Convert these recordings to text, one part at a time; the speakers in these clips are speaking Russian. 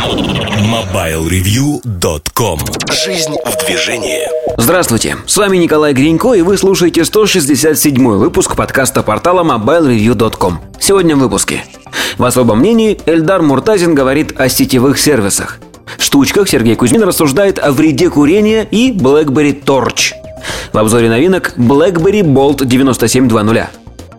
MobileReview.com Жизнь в движении Здравствуйте, с вами Николай Гринько, и вы слушаете 167 выпуск подкаста портала MobileReview.com. Сегодня в выпуске. В особом мнении Эльдар Муртазин говорит о сетевых сервисах. В штучках Сергей Кузьмин рассуждает о вреде курения и BlackBerry Torch. В обзоре новинок BlackBerry Bolt 9720.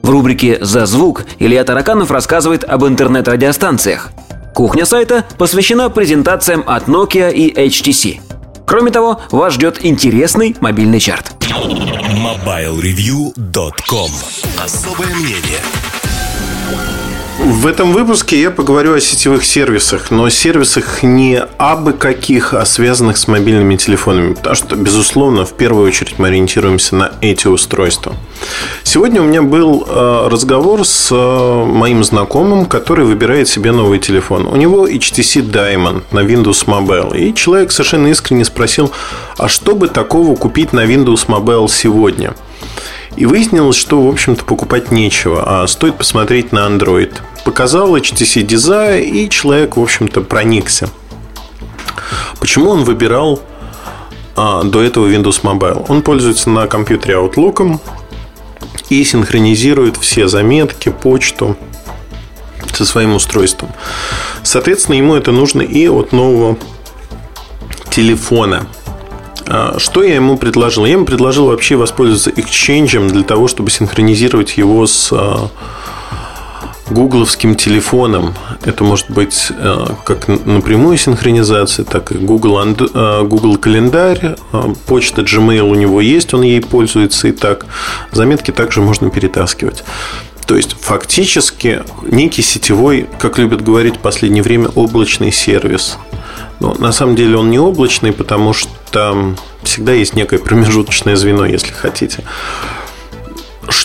В рубрике «За звук» Илья Тараканов рассказывает об интернет-радиостанциях. Кухня сайта посвящена презентациям от Nokia и HTC. Кроме того, вас ждет интересный мобильный чарт. MobileReview.com Особое мнение в этом выпуске я поговорю о сетевых сервисах, но сервисах не абы каких, а связанных с мобильными телефонами, потому что, безусловно, в первую очередь мы ориентируемся на эти устройства. Сегодня у меня был э, разговор с э, моим знакомым, который выбирает себе новый телефон. У него HTC Diamond на Windows Mobile. И человек совершенно искренне спросил, а что бы такого купить на Windows Mobile сегодня? И выяснилось, что, в общем-то, покупать нечего, а стоит посмотреть на Android. Показал HTC Desire, и человек, в общем-то, проникся. Почему он выбирал а, до этого Windows Mobile? Он пользуется на компьютере Outlook и синхронизирует все заметки, почту со своим устройством. Соответственно, ему это нужно и от нового телефона. А, что я ему предложил? Я ему предложил вообще воспользоваться Exchange для того, чтобы синхронизировать его с а, гугловским телефоном. Это может быть а, как напрямую синхронизация, так и Google, Google календарь, почта Gmail у него есть, он ей пользуется и так. Заметки также можно перетаскивать. То есть, фактически, некий сетевой, как любят говорить в последнее время, облачный сервис – но на самом деле он не облачный, потому что всегда есть некое промежуточное звено, если хотите.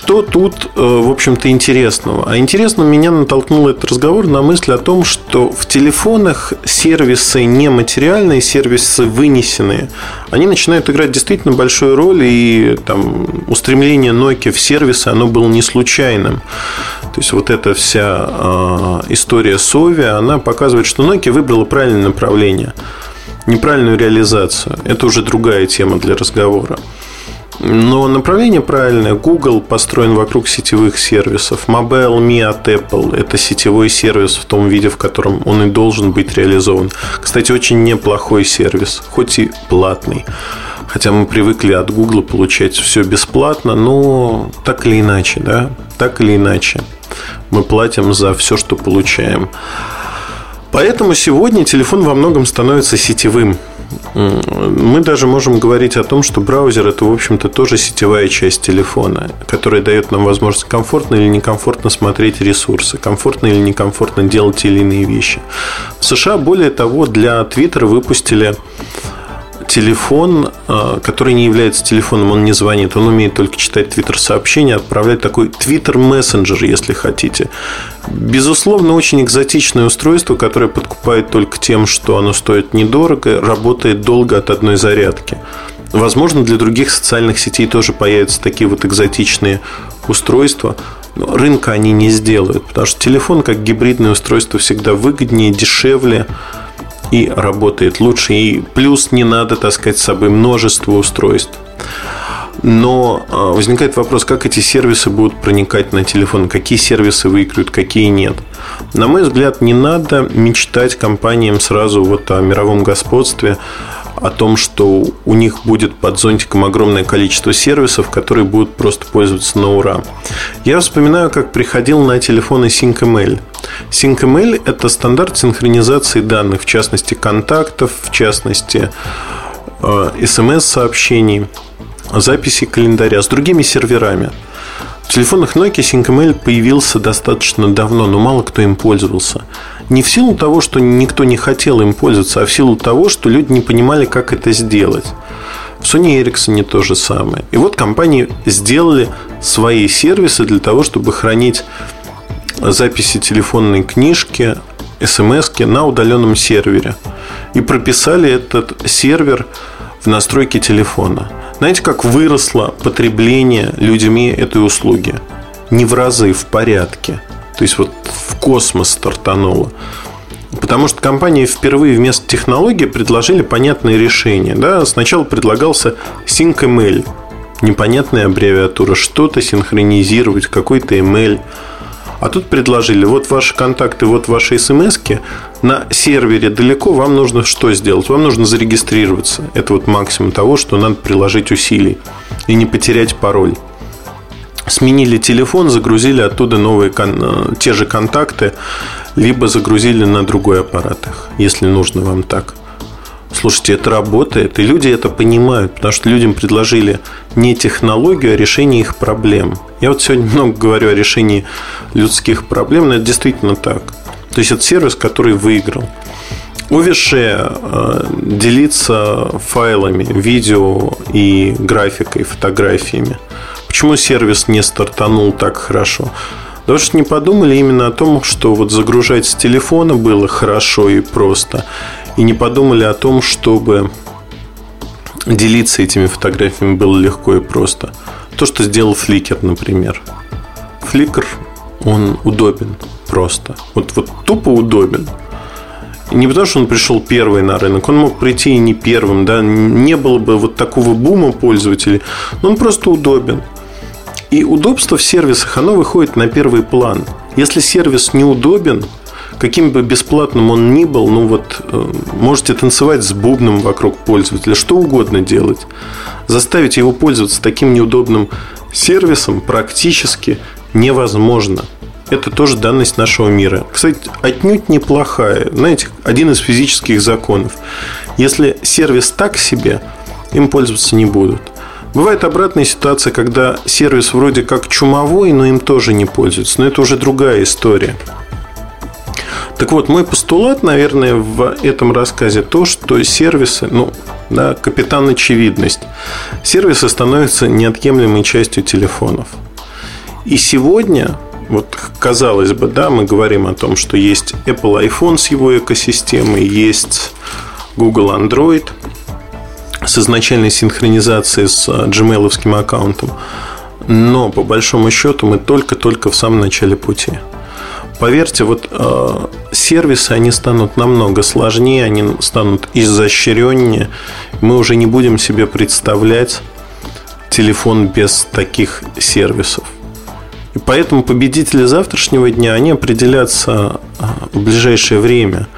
Что тут, э, в общем-то, интересного? А интересно меня натолкнул этот разговор на мысль о том, что в телефонах сервисы нематериальные, сервисы вынесенные, они начинают играть действительно большую роль, и там устремление Nokia в сервисы, оно было не случайным. То есть вот эта вся э, история Сови, она показывает, что Nokia выбрала правильное направление, неправильную реализацию. Это уже другая тема для разговора. Но направление правильное. Google построен вокруг сетевых сервисов. Mobile.me от Apple – это сетевой сервис в том виде, в котором он и должен быть реализован. Кстати, очень неплохой сервис, хоть и платный. Хотя мы привыкли от Google получать все бесплатно, но так или иначе, да, так или иначе мы платим за все, что получаем. Поэтому сегодня телефон во многом становится сетевым. Мы даже можем говорить о том, что браузер это, в общем-то, тоже сетевая часть телефона, которая дает нам возможность комфортно или некомфортно смотреть ресурсы, комфортно или некомфортно делать те или иные вещи. В США, более того, для Twitter выпустили телефон, а, который не является телефоном, он не звонит, он умеет только читать твиттер-сообщения, отправлять такой твиттер-мессенджер, если хотите. Безусловно, очень экзотичное устройство, которое подкупает только тем, что оно стоит недорого, работает долго от одной зарядки. Возможно, для других социальных сетей тоже появятся такие вот экзотичные устройства, но рынка они не сделают, потому что телефон как гибридное устройство всегда выгоднее, дешевле, и работает лучше. И плюс не надо таскать с собой множество устройств. Но а, возникает вопрос, как эти сервисы будут проникать на телефон, какие сервисы выиграют, какие нет. На мой взгляд, не надо мечтать компаниям сразу вот о мировом господстве, о том, что у них будет под зонтиком огромное количество сервисов, которые будут просто пользоваться на ура. Я вспоминаю, как приходил на телефоны SyncML. SyncML – это стандарт синхронизации данных, в частности, контактов, в частности, смс-сообщений, э, записи календаря с другими серверами. В телефонах Nokia SyncML появился достаточно давно, но мало кто им пользовался. Не в силу того, что никто не хотел им пользоваться, а в силу того, что люди не понимали, как это сделать. В Sony Ericsson то же самое. И вот компании сделали свои сервисы для того, чтобы хранить записи телефонной книжки, смс на удаленном сервере. И прописали этот сервер в настройке телефона. Знаете, как выросло потребление людьми этой услуги? Не в разы, в порядке. То есть вот в космос стартануло. Потому что компании впервые вместо технологии предложили понятные решения. Да? Сначала предлагался SyncML. Непонятная аббревиатура. Что-то синхронизировать, какой-то email. А тут предложили, вот ваши контакты, вот ваши смс на сервере далеко, вам нужно что сделать? Вам нужно зарегистрироваться. Это вот максимум того, что надо приложить усилий и не потерять пароль. Сменили телефон, загрузили оттуда новые э, те же контакты, либо загрузили на другой аппарат их, если нужно вам так. Слушайте, это работает, и люди это понимают, потому что людям предложили не технологию, а решение их проблем. Я вот сегодня много говорю о решении людских проблем, но это действительно так. То есть это сервис, который выиграл. Увеше э, делиться файлами, видео и графикой, фотографиями. Почему сервис не стартанул так хорошо? Потому что не подумали именно о том, что вот загружать с телефона было хорошо и просто. И не подумали о том, чтобы делиться этими фотографиями было легко и просто. То, что сделал Flickr, например. Flickr, он удобен просто. Вот, вот тупо удобен. Не потому, что он пришел первый на рынок, он мог прийти и не первым, да, не было бы вот такого бума пользователей, но он просто удобен. И удобство в сервисах, оно выходит на первый план. Если сервис неудобен, каким бы бесплатным он ни был, ну вот э, можете танцевать с бубном вокруг пользователя, что угодно делать. Заставить его пользоваться таким неудобным сервисом практически невозможно. Это тоже данность нашего мира. Кстати, отнюдь неплохая. Знаете, один из физических законов. Если сервис так себе, им пользоваться не будут. Бывает обратная ситуация, когда сервис вроде как чумовой, но им тоже не пользуются. Но это уже другая история. Так вот, мой постулат, наверное, в этом рассказе то, что сервисы, ну, да, капитан очевидность. Сервисы становятся неотъемлемой частью телефонов. И сегодня, вот казалось бы, да, мы говорим о том, что есть Apple iPhone с его экосистемой, есть Google Android с изначальной синхронизацией с gmail аккаунтом. Но по большому счету мы только-только в самом начале пути. Поверьте, вот э, сервисы, они станут намного сложнее, они станут изощреннее. Мы уже не будем себе представлять телефон без таких сервисов. И поэтому победители завтрашнего дня, они определятся э, в ближайшее время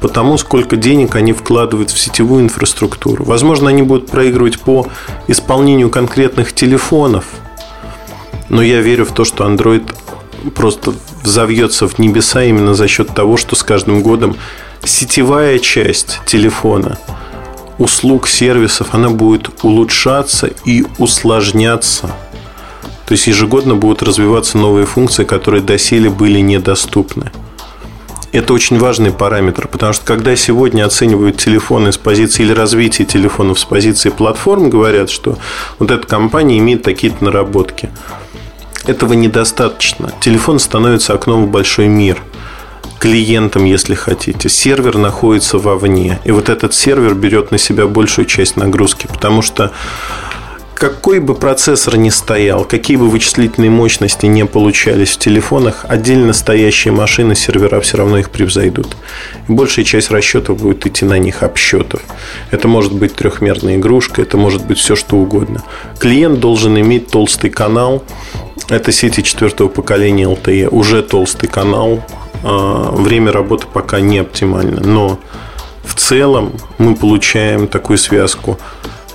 по тому, сколько денег они вкладывают в сетевую инфраструктуру. Возможно, они будут проигрывать по исполнению конкретных телефонов, но я верю в то, что Android просто взовьется в небеса именно за счет того, что с каждым годом сетевая часть телефона, услуг, сервисов, она будет улучшаться и усложняться. То есть ежегодно будут развиваться новые функции, которые доселе были недоступны. Это очень важный параметр, потому что когда сегодня оценивают телефоны с позиции или развития телефонов с позиции платформ, говорят, что вот эта компания имеет такие-то наработки – этого недостаточно. Телефон становится окном в большой мир клиентом, если хотите. Сервер находится вовне. И вот этот сервер берет на себя большую часть нагрузки, потому что какой бы процессор ни стоял, какие бы вычислительные мощности не получались в телефонах, отдельно стоящие машины, сервера все равно их превзойдут. И большая часть расчетов будет идти на них обсчетов. Это может быть трехмерная игрушка, это может быть все что угодно. Клиент должен иметь толстый канал, это сети четвертого поколения LTE, уже толстый канал. А, время работы пока не оптимально, но в целом мы получаем такую связку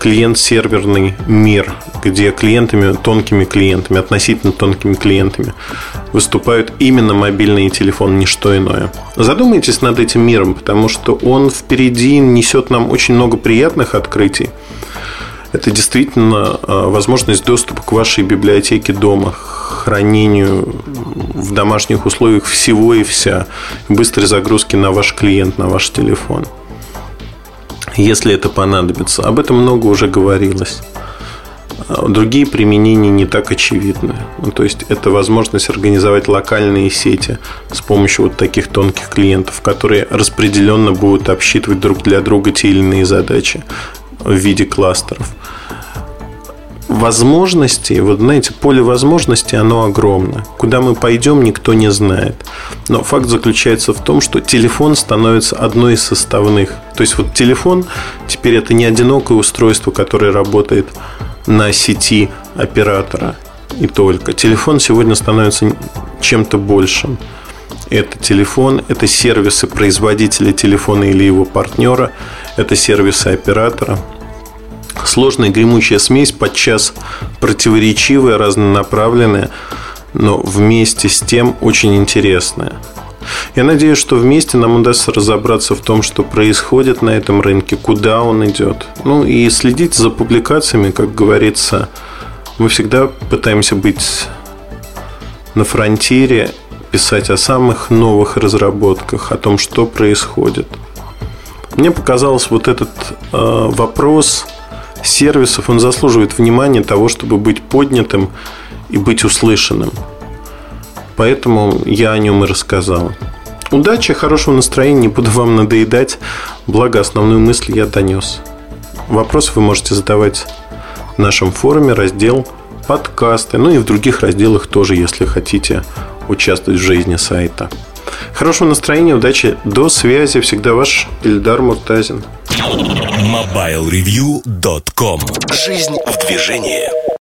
клиент-серверный мир, где клиентами, тонкими клиентами, относительно тонкими клиентами выступают именно мобильные телефоны, не что иное. Задумайтесь над этим миром, потому что он впереди несет нам очень много приятных открытий это действительно а, возможность доступа к вашей библиотеке дома, хранению в домашних условиях всего и вся, быстрой загрузки на ваш клиент, на ваш телефон. Если это понадобится. Об этом много уже говорилось. А, другие применения не так очевидны. Ну, то есть, это возможность организовать локальные сети с помощью вот таких тонких клиентов, которые распределенно будут обсчитывать друг для друга те или иные задачи в виде кластеров. Возможностей, вот знаете, поле возможностей, оно огромно. Куда мы пойдем, никто не знает. Но факт заключается в том, что телефон становится одной из составных. То есть вот телефон теперь это не одинокое устройство, которое работает на сети оператора и только. Телефон сегодня становится чем-то большим. Это телефон, это сервисы производителя телефона или его партнера, это сервисы оператора – Сложная гремучая смесь, подчас противоречивая, разнонаправленная, но вместе с тем очень интересная. Я надеюсь, что вместе нам удастся разобраться в том, что происходит на этом рынке, куда он идет. Ну и следить за публикациями, как говорится, мы всегда пытаемся быть на фронтире, писать о самых новых разработках, о том, что происходит. Мне показалось вот этот э, вопрос – сервисов, он заслуживает внимания того, чтобы быть поднятым и быть услышанным. Поэтому я о нем и рассказал. Удачи, хорошего настроения, не буду вам надоедать. Благо, основную мысль я донес. Вопросы вы можете задавать в нашем форуме, раздел подкасты, ну и в других разделах тоже, если хотите участвовать в жизни сайта. Хорошего настроения, удачи, до связи. Всегда ваш Ильдар Муртазин. MobileReview.com Жизнь в движении.